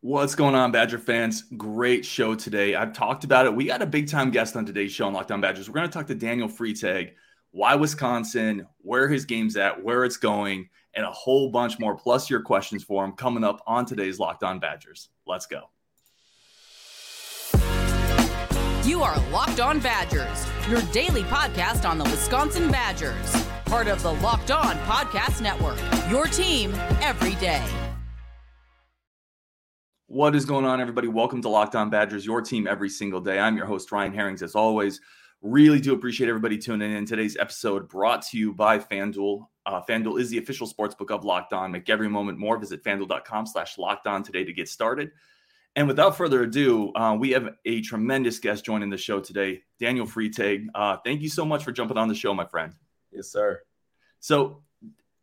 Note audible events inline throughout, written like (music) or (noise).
What's going on, Badger fans? Great show today. I've talked about it. We got a big time guest on today's show on Locked On Badgers. We're going to talk to Daniel Freitag, why Wisconsin, where his game's at, where it's going, and a whole bunch more, plus your questions for him coming up on today's Locked On Badgers. Let's go. You are Locked On Badgers, your daily podcast on the Wisconsin Badgers, part of the Locked On Podcast Network, your team every day. What is going on, everybody? Welcome to Locked On Badgers, your team every single day. I'm your host, Ryan Herrings, as always. Really do appreciate everybody tuning in. Today's episode brought to you by FanDuel. Uh, FanDuel is the official sportsbook of Locked On. Make every moment more. Visit FanDuel.com slash Locked On today to get started. And without further ado, uh, we have a tremendous guest joining the show today, Daniel Freitag. Uh, thank you so much for jumping on the show, my friend. Yes, sir. So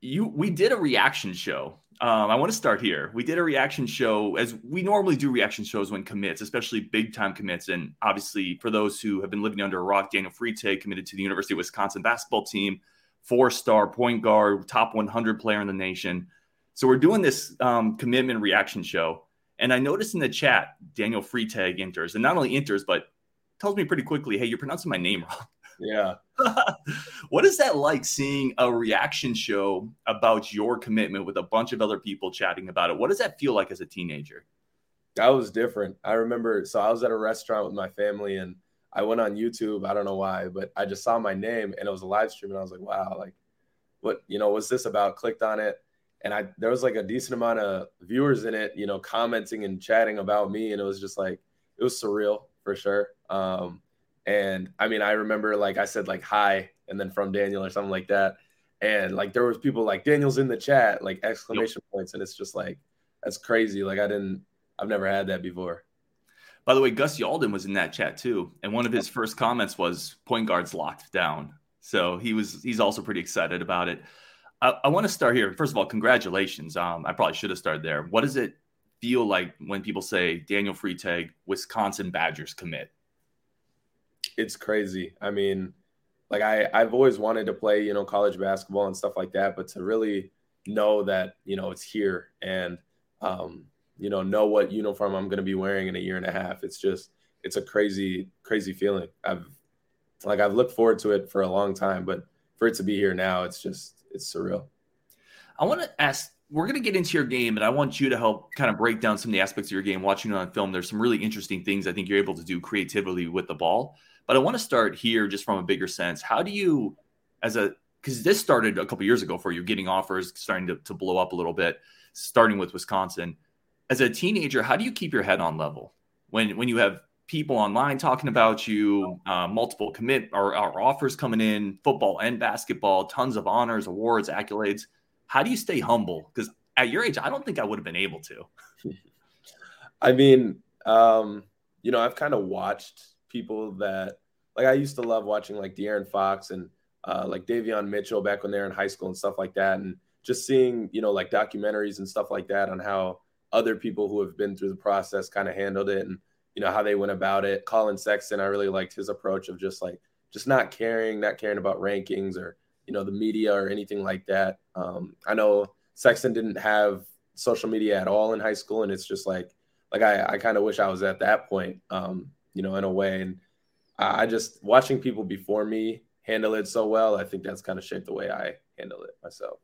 you we did a reaction show um, I want to start here. We did a reaction show as we normally do reaction shows when commits, especially big time commits. And obviously, for those who have been living under a rock, Daniel Freitag committed to the University of Wisconsin basketball team, four star point guard, top 100 player in the nation. So we're doing this um, commitment reaction show. And I noticed in the chat, Daniel Freitag enters, and not only enters, but tells me pretty quickly, hey, you're pronouncing my name (laughs) wrong. Yeah. (laughs) what is that like seeing a reaction show about your commitment with a bunch of other people chatting about it? What does that feel like as a teenager? That was different. I remember, so I was at a restaurant with my family and I went on YouTube. I don't know why, but I just saw my name and it was a live stream and I was like, wow, like what, you know, what's this about? Clicked on it and I, there was like a decent amount of viewers in it, you know, commenting and chatting about me. And it was just like, it was surreal for sure. Um, and I mean, I remember like I said like hi and then from Daniel or something like that. And like there was people like Daniel's in the chat, like exclamation yep. points. And it's just like that's crazy. Like I didn't I've never had that before. By the way, Gus Yalden was in that chat too. And one of his first comments was point guards locked down. So he was he's also pretty excited about it. I, I want to start here. First of all, congratulations. Um, I probably should have started there. What does it feel like when people say Daniel Freitag, Wisconsin Badgers commit? It's crazy. I mean, like I I've always wanted to play, you know, college basketball and stuff like that, but to really know that, you know, it's here and um, you know, know what uniform I'm going to be wearing in a year and a half. It's just it's a crazy crazy feeling. I've like I've looked forward to it for a long time, but for it to be here now, it's just it's surreal. I want to ask we're going to get into your game, and I want you to help kind of break down some of the aspects of your game. Watching it on film, there's some really interesting things I think you're able to do creatively with the ball. But I want to start here just from a bigger sense. How do you, as a, because this started a couple years ago for you, getting offers starting to, to blow up a little bit, starting with Wisconsin. As a teenager, how do you keep your head on level when when you have people online talking about you, uh, multiple commit or, or offers coming in, football and basketball, tons of honors, awards, accolades? How do you stay humble? Because at your age, I don't think I would have been able to. (laughs) I mean, um, you know, I've kind of watched people that like I used to love watching like De'Aaron Fox and uh, like Davion Mitchell back when they were in high school and stuff like that, and just seeing you know like documentaries and stuff like that on how other people who have been through the process kind of handled it and you know how they went about it. Collin Sexton, I really liked his approach of just like just not caring, not caring about rankings or you know the media or anything like that. Um, I know Sexton didn't have social media at all in high school, and it's just like like I, I kind of wish I was at that point. Um, you know, in a way. And I just watching people before me handle it so well, I think that's kind of shaped the way I handle it myself.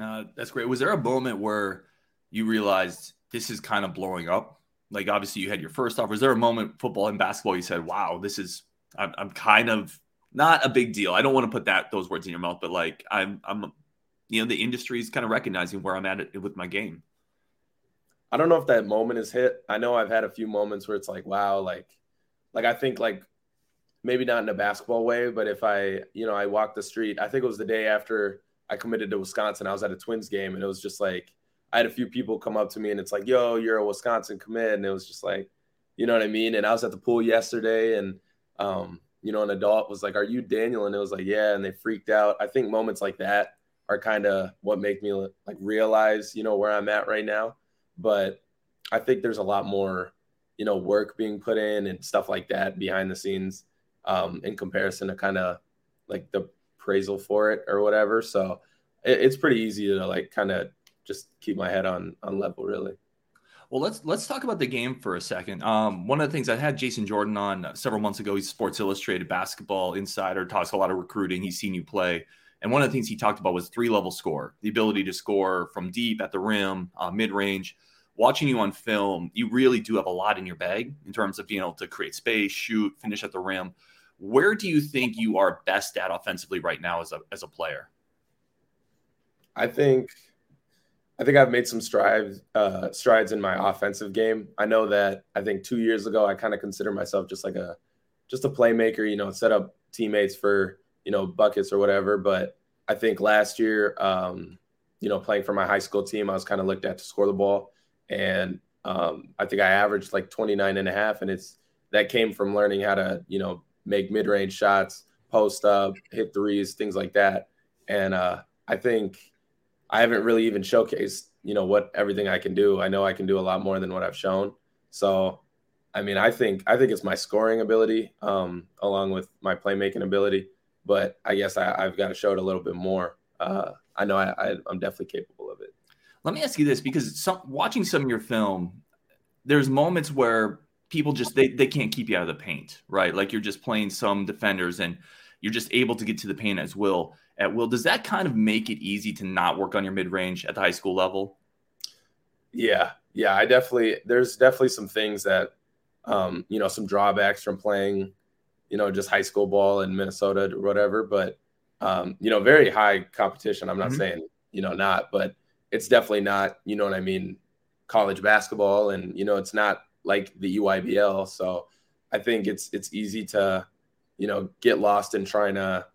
Uh, that's great. Was there a moment where you realized this is kind of blowing up? Like obviously you had your first off. Was there a moment football and basketball you said, "Wow, this is I'm, I'm kind of not a big deal." I don't want to put that those words in your mouth, but like I'm I'm you know the industry is kind of recognizing where I'm at with my game. I don't know if that moment is hit. I know I've had a few moments where it's like, wow, like like I think like maybe not in a basketball way, but if I, you know, I walked the street, I think it was the day after I committed to Wisconsin, I was at a Twins game and it was just like I had a few people come up to me and it's like, "Yo, you're a Wisconsin commit." And it was just like, you know what I mean? And I was at the pool yesterday and um, you know, an adult was like, "Are you Daniel?" and it was like, "Yeah," and they freaked out. I think moments like that are kind of what make me like realize, you know, where I'm at right now. But I think there's a lot more you know work being put in and stuff like that behind the scenes um, in comparison to kind of like the appraisal for it or whatever. So it, it's pretty easy to like kind of just keep my head on on level really. Well, let's let's talk about the game for a second. Um, one of the things I had Jason Jordan on several months ago. He's Sports Illustrated basketball insider, talks a lot of recruiting. He's seen you play, and one of the things he talked about was three level score, the ability to score from deep at the rim, uh, mid range. Watching you on film, you really do have a lot in your bag in terms of being able to create space, shoot, finish at the rim. Where do you think you are best at offensively right now as a as a player? I think I think I've made some strides uh, strides in my offensive game. I know that I think two years ago I kind of considered myself just like a just a playmaker. You know, set up teammates for you know buckets or whatever. But I think last year, um, you know, playing for my high school team, I was kind of looked at to score the ball, and um, I think I averaged like 29 and a half, and it's that came from learning how to you know make mid range shots, post up, hit threes, things like that. And uh, I think I haven't really even showcased, you know, what everything I can do. I know I can do a lot more than what I've shown. So, I mean, I think I think it's my scoring ability, um, along with my playmaking ability. But I guess I, have got to show it a little bit more. Uh, I know I, I, I'm definitely capable of it. Let me ask you this, because some, watching some of your film, there's moments where people just they, they can't keep you out of the paint, right? Like you're just playing some defenders and you're just able to get to the paint as will at will. Does that kind of make it easy to not work on your mid range at the high school level? Yeah, yeah, I definitely there's definitely some things that um, you know, some drawbacks from playing, you know, just high school ball in Minnesota or whatever. But um, you know, very high competition. I'm not mm-hmm. saying, you know, not, but it's definitely not, you know what I mean, college basketball and you know, it's not like the EYBL. So I think it's it's easy to, you know, get lost in trying to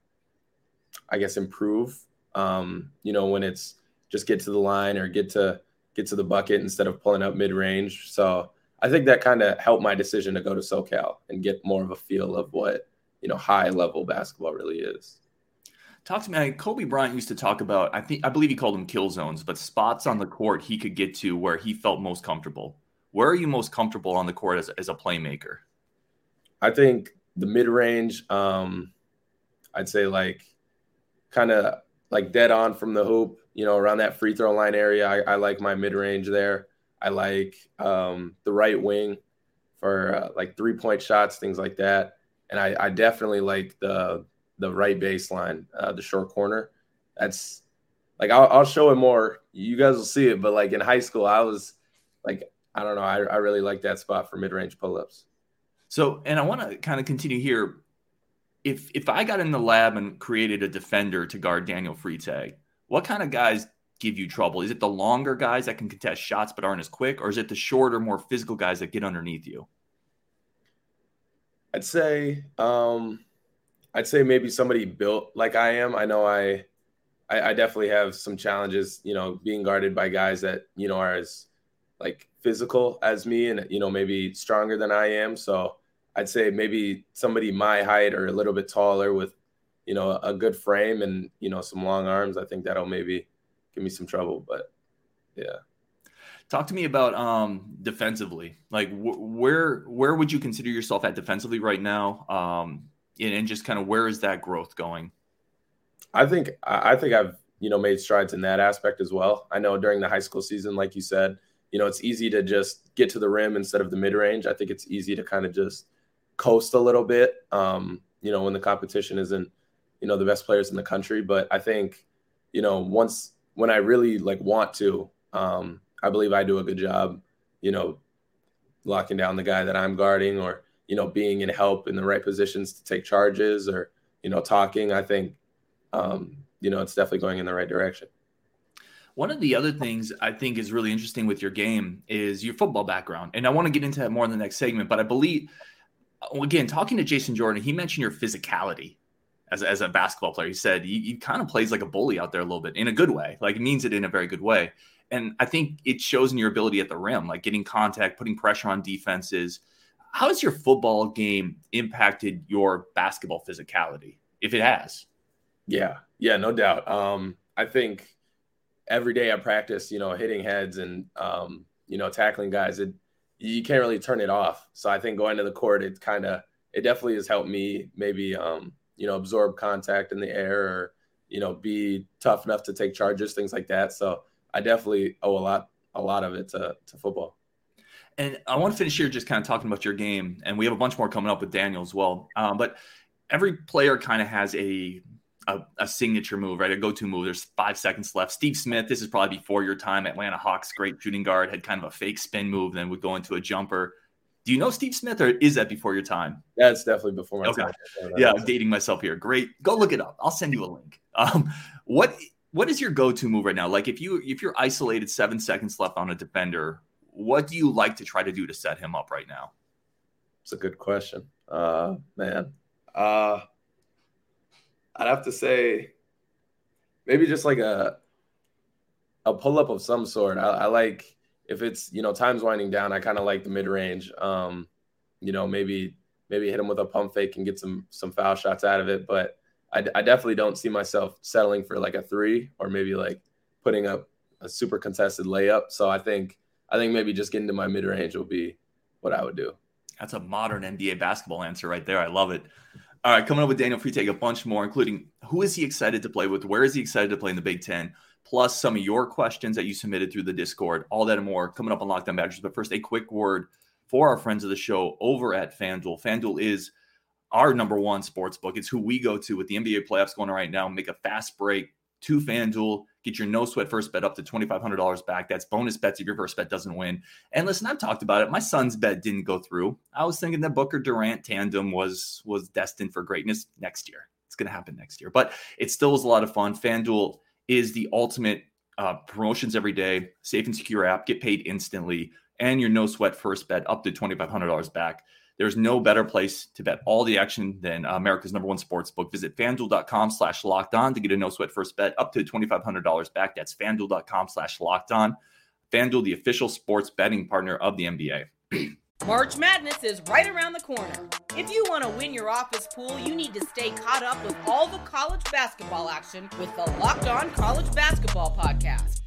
I guess improve. Um, you know, when it's just get to the line or get to get to the bucket instead of pulling up mid range. So I think that kind of helped my decision to go to SoCal and get more of a feel of what you know high level basketball really is. Talk to me. Kobe Bryant used to talk about. I think I believe he called them kill zones, but spots on the court he could get to where he felt most comfortable. Where are you most comfortable on the court as, as a playmaker? I think the mid range. Um, I'd say like kind of like dead on from the hoop, you know, around that free throw line area. I, I like my mid range there. I like um, the right wing for uh, like three point shots, things like that. And I, I definitely like the the right baseline, uh, the short corner. That's like I'll, I'll show it more. You guys will see it. But like in high school, I was like I don't know. I, I really like that spot for mid range pull ups. So, and I want to kind of continue here if if I got in the lab and created a defender to guard Daniel Freitag, what kind of guys give you trouble? Is it the longer guys that can contest shots but aren't as quick, or is it the shorter, more physical guys that get underneath you? I'd say, um, I'd say maybe somebody built like I am. I know I, I, I definitely have some challenges, you know, being guarded by guys that you know are as like physical as me and you know maybe stronger than I am. So I'd say maybe somebody my height or a little bit taller with, you know, a good frame and you know some long arms. I think that'll maybe give me some trouble. But yeah. Talk to me about um, defensively. Like wh- where where would you consider yourself at defensively right now? Um, and, just kind of where is that growth going? I think I think I've you know made strides in that aspect as well. I know during the high school season, like you said, you know it's easy to just get to the rim instead of the mid range. I think it's easy to kind of just coast a little bit. Um, you know, when the competition isn't, you know, the best players in the country. But I think, you know, once when I really like want to, um, I believe I do a good job, you know, locking down the guy that I'm guarding or, you know, being in help in the right positions to take charges or, you know, talking. I think, um, you know, it's definitely going in the right direction. One of the other things I think is really interesting with your game is your football background. And I want to get into that more in the next segment, but I believe again, talking to Jason Jordan, he mentioned your physicality as, as a basketball player. He said he, he kind of plays like a bully out there a little bit in a good way, like it means it in a very good way. And I think it shows in your ability at the rim, like getting contact, putting pressure on defenses. How has your football game impacted your basketball physicality, if it has? Yeah, yeah, no doubt. Um, I think every day I practice, you know, hitting heads and um, you know, tackling guys. It you can't really turn it off. So I think going to the court, it kind of it definitely has helped me maybe um, you know absorb contact in the air or you know be tough enough to take charges, things like that. So I definitely owe a lot a lot of it to to football. And I want to finish here just kind of talking about your game, and we have a bunch more coming up with Daniel as well. Um, but every player kind of has a, a, a signature move, right? A go-to move. There's five seconds left. Steve Smith, this is probably before your time. Atlanta Hawks, great shooting guard, had kind of a fake spin move, then would go into a jumper. Do you know Steve Smith, or is that before your time? That's definitely before my okay. time. Yeah, I'm dating myself here. Great. Go look it up. I'll send you a link. Um, what what is your go-to move right now? Like if you if you're isolated seven seconds left on a defender, what do you like to try to do to set him up right now? It's a good question. Uh man. Uh I'd have to say maybe just like a a pull up of some sort. I, I like if it's you know time's winding down. I kind of like the mid range. Um, you know maybe maybe hit him with a pump fake and get some some foul shots out of it. But I, I definitely don't see myself settling for like a three or maybe like putting up a super contested layup. So I think I think maybe just getting to my mid range will be what I would do. That's a modern NBA basketball answer right there. I love it. All right, coming up with Daniel Freitag, a bunch more, including who is he excited to play with? Where is he excited to play in the Big Ten? Plus some of your questions that you submitted through the Discord. All that and more coming up on Locked On Badgers. But first, a quick word for our friends of the show over at FanDuel. FanDuel is our number one sports book. It's who we go to with the NBA playoffs going on right now. Make a fast break to FanDuel. Get your no sweat first bet up to $2,500 back. That's bonus bets if your first bet doesn't win. And listen, I've talked about it. My son's bet didn't go through. I was thinking that Booker Durant tandem was was destined for greatness next year. It's going to happen next year, but it still was a lot of fun. FanDuel is the ultimate uh, promotions every day, safe and secure app. Get paid instantly, and your no sweat first bet up to $2,500 back. There's no better place to bet all the action than America's number one sports book. Visit fanduel.com slash locked on to get a no sweat first bet up to $2,500 back. That's fanduel.com slash locked on. FanDuel, the official sports betting partner of the NBA. (clears throat) March Madness is right around the corner. If you want to win your office pool, you need to stay caught up with all the college basketball action with the Locked On College Basketball Podcast.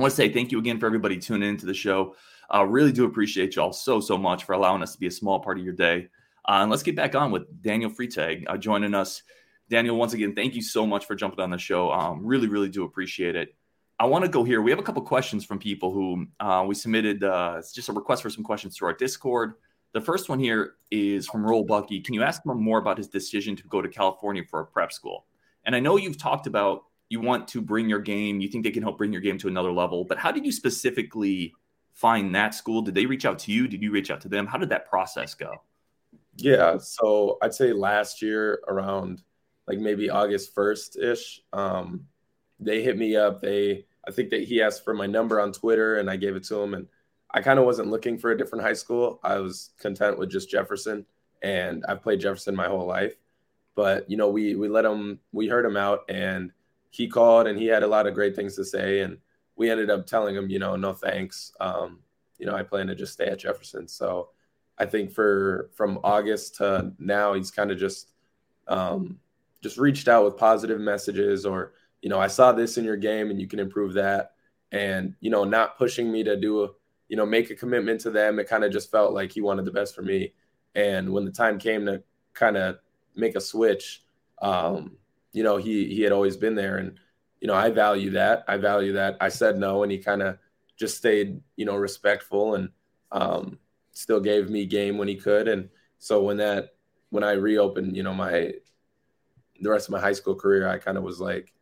I want to say thank you again for everybody tuning into the show. Uh, really do appreciate y'all so, so much for allowing us to be a small part of your day. Uh, and let's get back on with Daniel Freitag uh, joining us. Daniel, once again, thank you so much for jumping on the show. Um, really, really do appreciate it. I want to go here. We have a couple questions from people who uh, we submitted. Uh, it's just a request for some questions to our Discord. The first one here is from Roll Bucky. Can you ask him more about his decision to go to California for a prep school? And I know you've talked about you want to bring your game, you think they can help bring your game to another level, but how did you specifically find that school? Did they reach out to you? Did you reach out to them? How did that process go? Yeah, so I'd say last year around like maybe August 1st ish, um, they hit me up. They, I think that he asked for my number on Twitter and I gave it to him. And I kind of wasn't looking for a different high school. I was content with just Jefferson and I've played Jefferson my whole life. But, you know, we, we let him, we heard him out and he called and he had a lot of great things to say. And, we ended up telling him, you know, no thanks. Um, you know, I plan to just stay at Jefferson. So I think for from August to now, he's kind of just um, just reached out with positive messages or, you know, I saw this in your game and you can improve that. And, you know, not pushing me to do a, you know, make a commitment to them. It kind of just felt like he wanted the best for me. And when the time came to kind of make a switch, um, you know, he he had always been there. And you know, I value that. I value that. I said no, and he kind of just stayed, you know, respectful and um, still gave me game when he could. And so when that, when I reopened, you know, my the rest of my high school career, I kind of was like,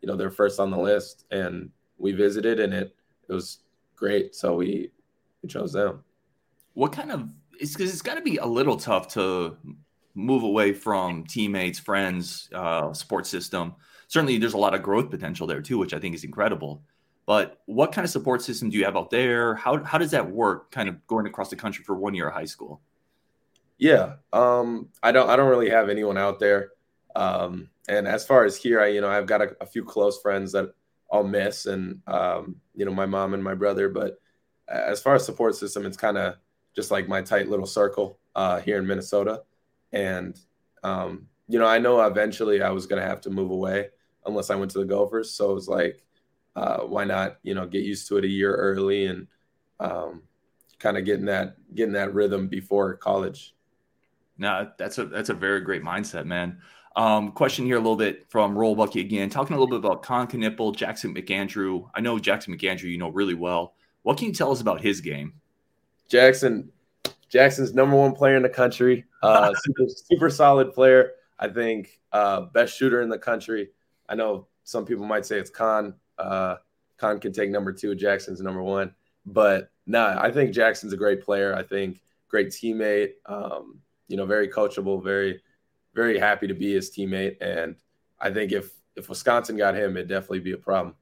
you know, they're first on the list, and we visited, and it it was great. So we we chose them. What kind of? It's because it's got to be a little tough to move away from teammates, friends, uh, support system certainly there's a lot of growth potential there too, which I think is incredible. But what kind of support system do you have out there? How how does that work? Kind of going across the country for one year of high school. Yeah, um, I don't I don't really have anyone out there. Um, and as far as here, I you know I've got a, a few close friends that I'll miss, and um, you know my mom and my brother. But as far as support system, it's kind of just like my tight little circle uh, here in Minnesota. And, um, you know, I know eventually I was going to have to move away unless I went to the Gophers. So it was like, uh, why not, you know, get used to it a year early and um, kind of getting that getting that rhythm before college. No, that's a that's a very great mindset, man. Um, question here a little bit from Roll Bucky again, talking a little bit about Kon Knueppel, Jackson McAndrew. I know Jackson McAndrew, you know really well. What can you tell us about his game? Jackson, Jackson's number one player in the country. Uh, (laughs) super, super solid player. I think uh, best shooter in the country. I know some people might say it's Kon. Uh, Kon can take number two. Jackson's number one. But nah, I think Jackson's a great player. I think great teammate. Um, you know, very coachable, very, very happy to be his teammate. And I think if if Wisconsin got him, it'd definitely be a problem.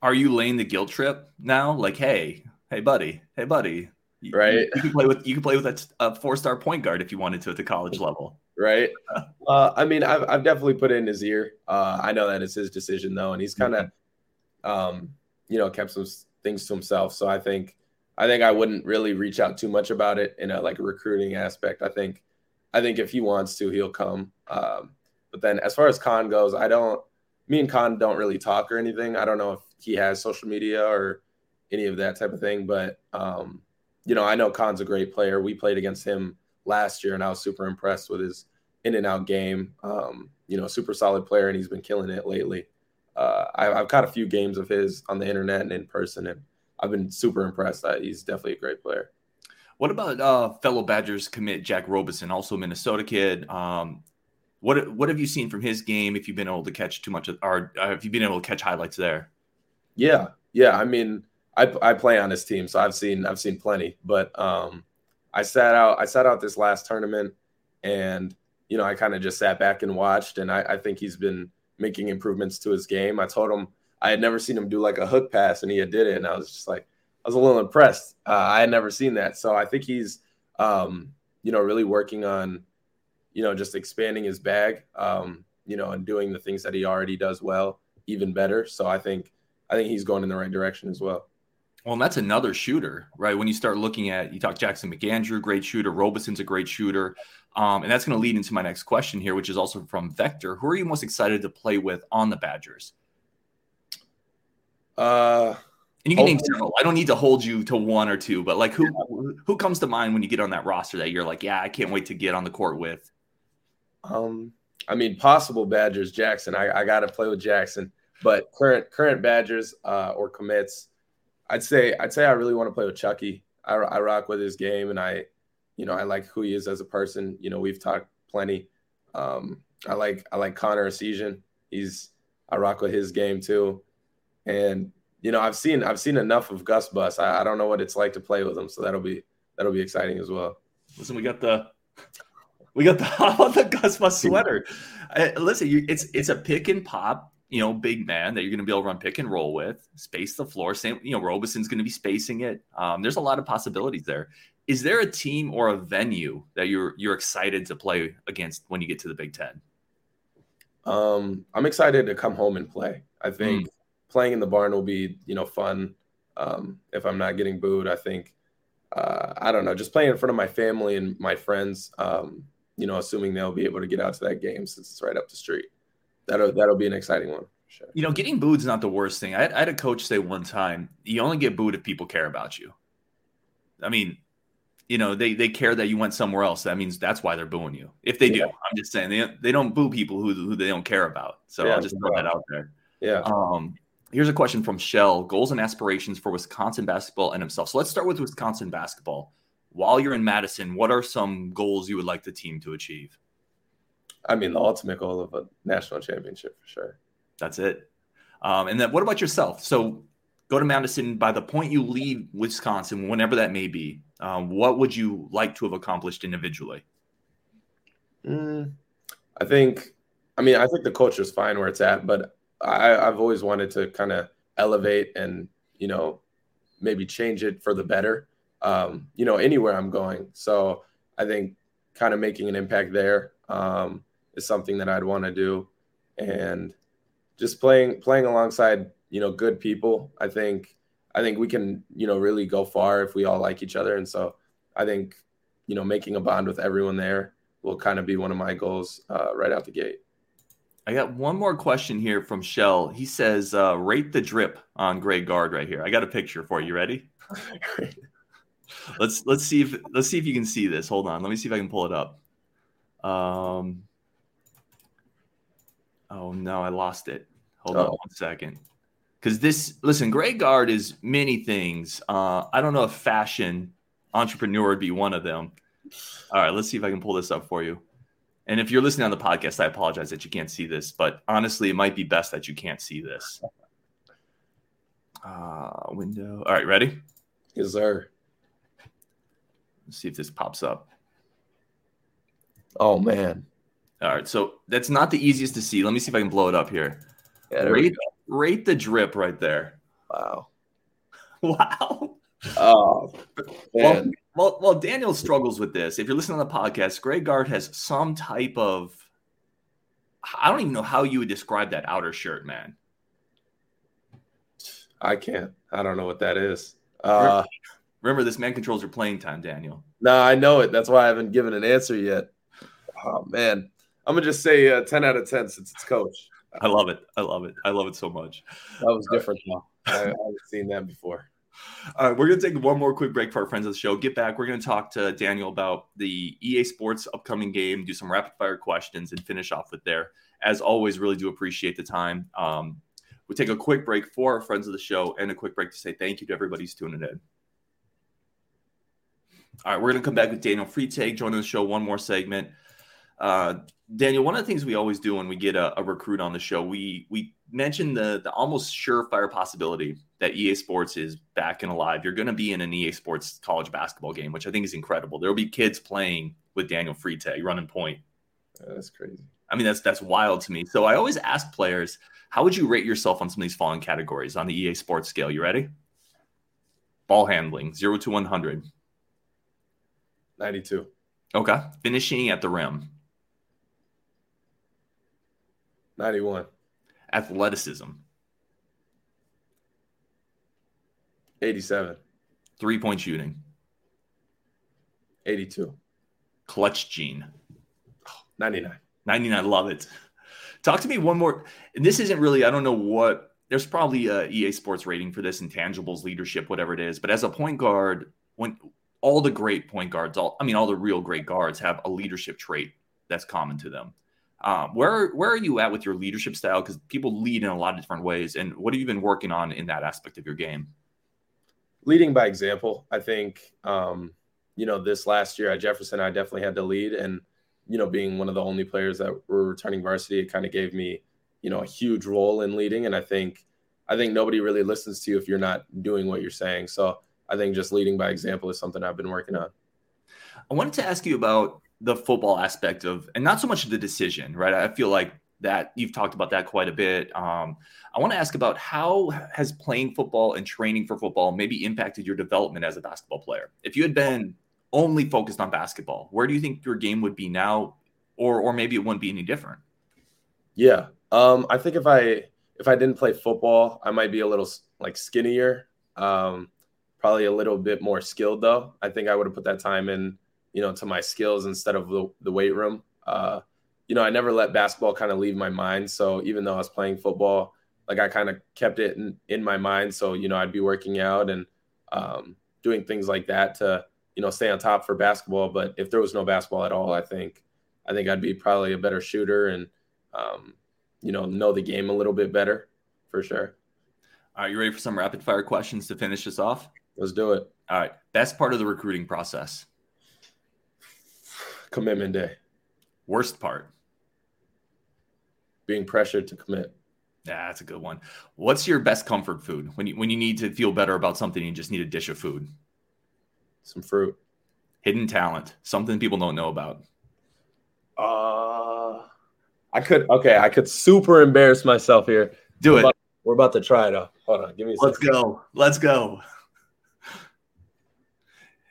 Are you laying the guilt trip now? Like, hey, hey, buddy, hey, buddy, right? You, you can play with you can play with a, a four star point guard if you wanted to at the college level, right? (laughs) uh, I mean, I've I've definitely put it in his ear. Uh, I know that it's his decision though, and he's kind of, mm-hmm. um, you know, kept some things to himself. So I think I think I wouldn't really reach out too much about it in a like recruiting aspect. I think I think if he wants to, he'll come. Um, but then as far as Kon goes, I don't. Me and Kon don't really talk or anything. I don't know if he has social media or any of that type of thing. But um, you know, I know Kon's a great player. We played against him last year, and I was super impressed with his in and out game. Um, you know, super solid player, and he's been killing it lately. Uh, I, have caught a few games of his on the internet and in person, and I've been super impressed. That he's definitely a great player. What about uh, fellow Badgers commit Jack Robison, also Minnesota kid? Um, what what have you seen from his game? If you've been able to catch too much, of, or uh, have you been able to catch highlights there? Yeah, yeah. I mean, I, I play on his team, so I've seen I've seen plenty. But um, I sat out I sat out this last tournament, and you know I kind of just sat back and watched, and I, I think he's been making improvements to his game. I told him I had never seen him do like a hook pass, and he did it, and I was just like, I was a little impressed. Uh, I had never seen that, so I think he's, um, you know, really working on, you know, just expanding his bag, um, you know, and doing the things that he already does well even better. So I think, I think he's going in the right direction as well. Well, and that's another shooter, right? When you start looking at, you talk Jackson McAndrew, great shooter. Robison's a great shooter. Um, and that's going to lead into my next question here, which is also from Vector. Who are you most excited to play with on the Badgers? Uh, and you can name several. I don't need to hold you to one or two, but like who who comes to mind when you get on that roster that you're like, yeah, I can't wait to get on the court with? Um, I mean, possible Badgers, Jackson. I, I got to play with Jackson, but current current Badgers uh, or commits, I'd say I'd say I really want to play with Chucky. I, I rock with his game, and I you know, I like who he is as a person. You know, we've talked plenty. Um, I like I like Connor Essegian. He's I rock with his game too. And you know, I've seen I've seen enough of Gus Bus. I, I don't know what it's like to play with him, so that'll be that'll be exciting as well. Listen, we got the we got the (laughs) the Gus Bus sweater. Uh, listen, you, it's it's a pick and pop, you know, big man that you're going to be able to run pick and roll with, space the floor. Same, you know, Robison's going to be spacing it. Um, there's a lot of possibilities there is there a team or a venue that you're you're excited to play against when you get to the Big Ten? Um, I'm excited to come home and play. I think mm. playing in the barn will be you know fun. Um, if I'm not getting booed, I think uh, I don't know, just playing in front of my family and my friends. Um, you know, assuming they'll be able to get out to that game since it's right up the street. That'll that'll be an exciting one. Sure. You know, getting booed is not the worst thing. I, I had a coach say one time, you only get booed if people care about you. I mean, you know they they care that you went somewhere else. That means that's why they're booing you. If they yeah. do, I'm just saying they they don't boo people who who they don't care about. So yeah, I'll just throw that out there. Yeah. Um. Here's a question from Shell: Goals and aspirations for Wisconsin basketball and himself. So let's start with Wisconsin basketball. While you're in Madison, what are some goals you would like the team to achieve? I mean, the ultimate goal of a national championship for sure. That's it. Um, and then what about yourself? So go to Madison by the point you leave Wisconsin, whenever that may be. Um, what would you like to have accomplished individually? Mm, I think, I mean, I think the culture is fine where it's at, but I, I've always wanted to kind of elevate and, you know, maybe change it for the better, um, you know, anywhere I'm going. So I think kind of making an impact there um, is something that I'd want to do. And just playing, playing alongside, you know, good people, I think I think we can, you know, really go far if we all like each other. And so I think, you know, making a bond with everyone there will kind of be one of my goals uh, right out the gate. I got one more question here from Shell. He says, uh, "Rate the drip on Greg Gard right here." I got a picture for you. Ready? (laughs) let's let's see if let's see if you can see this. Hold on. Let me see if I can pull it up. Um. Oh no, I lost it. Hold oh. on one second. Because this, listen, Greg Gard is many things. Uh, I don't know if fashion entrepreneur would be one of them. All right, let's see if I can pull this up for you. And if you're listening on the podcast, I apologize that you can't see this, but honestly, it might be best that you can't see this. Uh, window. All right, ready? Yes, sir. Let's see if this pops up. Oh man. All right, so that's not the easiest to see. Let me see if I can blow it up here. Yeah, rate, rate the drip right there. Wow. (laughs) wow. Oh, well, well, well, Daniel struggles with this. If you're listening on the podcast, Greg Gard has some type of I don't even know how you would describe that outer shirt, man. I can't. I don't know what that is. Uh, remember, this man controls your playing time, Daniel. No, I know it. That's why I haven't given an answer yet. Oh man, I'm gonna just say uh, 10 out of 10 since it's coach. I love it. I love it. I love it so much. That was different though. I, I haven't seen that before. (laughs) All right, we're going to take one more quick break for our friends of the show. Get back. We're going to talk to Daniel about the EA Sports upcoming game, do some rapid fire questions, and finish off with there. As always, really do appreciate the time. Um, we'll take a quick break for our friends of the show and a quick break to say thank you to everybody who's tuning in. All right, we're going to come back with Daniel Freitag joining the show. One more segment. Uh, Daniel, one of the things we always do when we get a, a recruit on the show, we we mention the the almost surefire possibility that EA Sports is back and alive. You're going to be in an EA Sports college basketball game, which I think is incredible. There will be kids playing with Daniel Freitag running point. that's crazy. I mean, that's that's wild to me. So I always ask players, how would you rate yourself on some of these following categories on the EA Sports scale? You ready? Ball handling, zero to one hundred. Ninety-two. Okay. Finishing at the rim. 91. Athleticism. 87. Three point shooting. 82. Clutch gene. 99. 99. Love it. Talk to me one more. And this isn't really, I don't know what, there's probably a EA Sports rating for this, intangibles, leadership, whatever it is. But as a point guard, when all the great point guards, all I mean, all the real great guards have a leadership trait that's common to them. Um, where where are you at with your leadership style? Because people lead in a lot of different ways, and what have you been working on in that aspect of your game? Leading by example. I think um, you know this last year at Jefferson, I definitely had to lead, and you know being one of the only players that were returning varsity, it kind of gave me you know a huge role in leading, and I think I think nobody really listens to you if you're not doing what you're saying. So I think just leading by example is something I've been working on. I wanted to ask you about the football aspect of, and not so much the decision, right? I feel like that you've talked about that quite a bit. Um, I want to ask about how has playing football and training for football maybe impacted your development as a basketball player? If you had been only focused on basketball, where do you think your game would be now, or or maybe it wouldn't be any different? Yeah, um, I think if I if I didn't play football, I might be a little like skinnier, um, probably a little bit more skilled though. I think I would have put that time in you know, to my skills instead of the, the weight room. Uh, you know, I never let basketball kind of leave my mind. So even though I was playing football, like I kind of kept it in, in my mind. So, you know, I'd be working out and um, doing things like that to, you know, stay on top for basketball. But if there was no basketball at all, I think, I think I'd be probably a better shooter and, um, you know, know the game a little bit better for sure. All right. You ready for some rapid fire questions to finish this off? Let's do it. All right. Best part of the recruiting process commitment day. Worst part? Being pressured to commit. Yeah, that's a good one. What's your best comfort food when you when you need to feel better about something? You just need a dish of food. Some fruit. Hidden talent. Something people don't know about. Uh, I could. Okay, I could super embarrass myself here. Do we're it. About, we're about to try it out. Hold on. Give me. Let's second. go. Let's go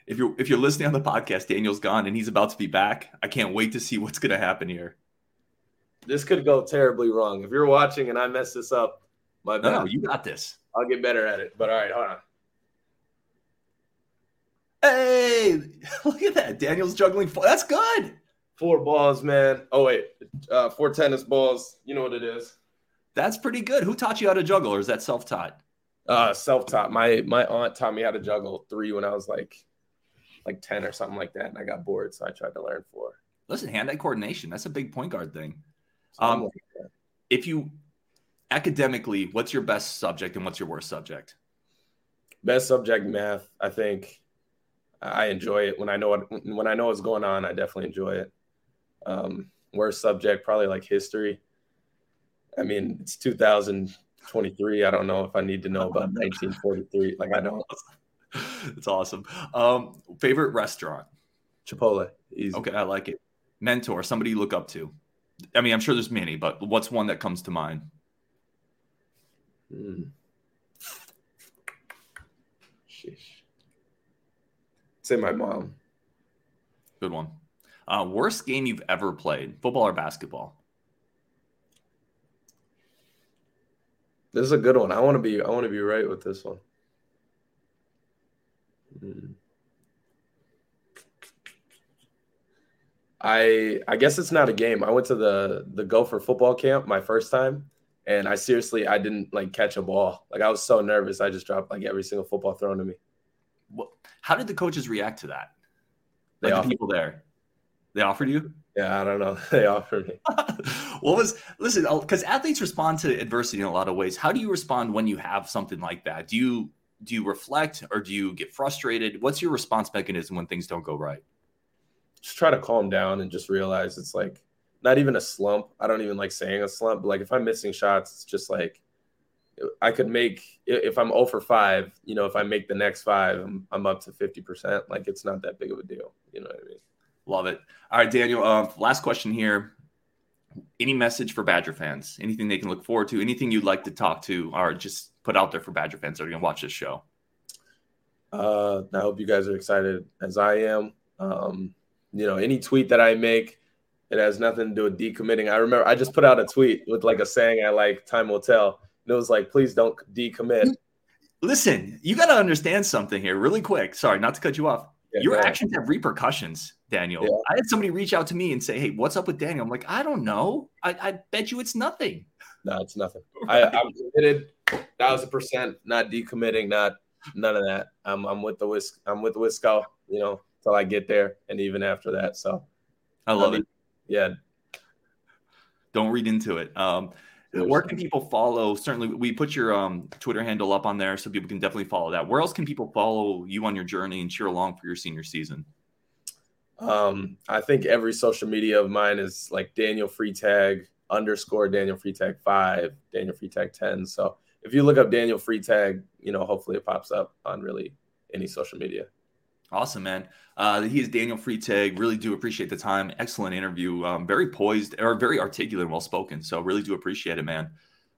if you're if you're listening on the podcast, Daniel's gone and he's about to be back. I can't wait to see what's going to happen here. This could go terribly wrong. If you're watching and I mess this up, my bad. No, no, you got this. I'll get better at it. But all right, hold on. Hey, (laughs) look at that. Daniel's juggling. Four. That's good. Four balls, man. Oh wait, uh, four tennis balls. You know what it is. That's pretty good. Who taught you how to juggle, or is that self-taught? Uh, self-taught. My my aunt taught me how to juggle three when I was like like ten or something like that, and I got bored, so I tried to learn four. Listen, hand-eye coordination. That's a big point guard thing. Um, if you academically, what's your best subject and what's your worst subject? Best subject, math. I think I enjoy it when I know what when I know what's going on. I definitely enjoy it. Um, worst subject, probably like history. I mean, it's 2023. I don't know if I need to know about (laughs) 1943. Like I don't. (laughs) It's awesome. Um, favorite restaurant? Chipotle. Easy. Okay, I like it. Mentor, somebody you look up to. I mean, I'm sure there's many, but what's one that comes to mind? Mm. Sheesh. Say my mom. Good one. Uh, worst game you've ever played, football or basketball? This is a good one. I want to be. I want to be right with this one. I I guess it's not a game. I went to the the Gopher football camp my first time, and I seriously I didn't like catch a ball. Like I was so nervous, I just dropped like every single football thrown to me. Well, How did the coaches react to that? They like the people there. They offered you? Yeah, I don't know. (laughs) They offered me. (laughs) what was listen? Oh, because athletes respond to adversity in a lot of ways. How do you respond when you have something like that? Do you do you reflect or do you get frustrated? What's your response mechanism when things don't go right? Just try to calm down and just realize it's like not even a slump. I don't even like saying a slump, but like if I'm missing shots, it's just like I could make if I'm 0 for 5, you know, if I make the next five, I'm, I'm up to 50%. Like it's not that big of a deal. You know what I mean? Love it. All right, Daniel. Uh, last question here. Any message for Badger fans? Anything they can look forward to? Anything you'd like to talk to or just put out there for Badger fans that are going to watch this show? Uh, I hope you guys are excited as I am. Um, you know, any tweet that I make, it has nothing to do with decommitting. I remember I just put out a tweet with like a saying I like, time will tell. And it was like, please don't decommit. Listen, you got to understand something here really quick. Sorry, not to cut you off. Yeah, Your actions have repercussions, Daniel. Yeah. I had somebody reach out to me and say, "Hey, what's up with Daniel?" I'm like, "I don't know. I, I bet you it's nothing." No, it's nothing. (laughs) I, I'm committed, thousand percent. Not decommitting. Not none of that. I'm I'm with the whisk. I'm with Wisco. You know, till I get there, and even after that. So, I love I mean, it. Yeah. Don't read into it. Um, where can people follow? Certainly, we put your um, Twitter handle up on there, so people can definitely follow that. Where else can people follow you on your journey and cheer along for your senior season? Um, I think every social media of mine is like Daniel Freitag underscore Daniel Freitag five, Daniel Freitag ten. So if you look up Daniel Freitag, you know, hopefully it pops up on really any social media. Awesome, man. Uh, he is Daniel Freitag. Really do appreciate the time. Excellent interview. Um, very poised or very articulate and well spoken. So really do appreciate it, man.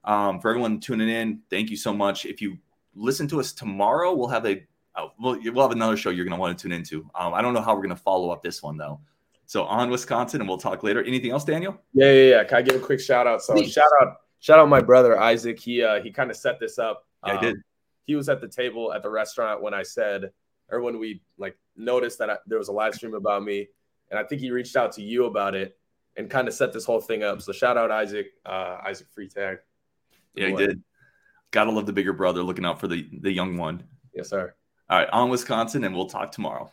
Um, for everyone tuning in, thank you so much. If you listen to us tomorrow, we'll have a uh, we'll, we'll have another show you're going to want to tune into. Um, I don't know how we're going to follow up this one though. So on Wisconsin, and we'll talk later. Anything else, Daniel? Yeah, yeah, yeah. Can I give a quick shout out? So Please. shout out, shout out my brother Isaac. He uh, he kind of set this up. Yeah, um, I did. He was at the table at the restaurant when I said or when we like noticed that I, there was a live stream about me, and I think he reached out to you about it and kind of set this whole thing up. So shout out Isaac, uh, Isaac Freitag. Yeah, he did. Gotta love the bigger brother looking out for the the young one. Yes, sir. All right, on Wisconsin, and we'll talk tomorrow.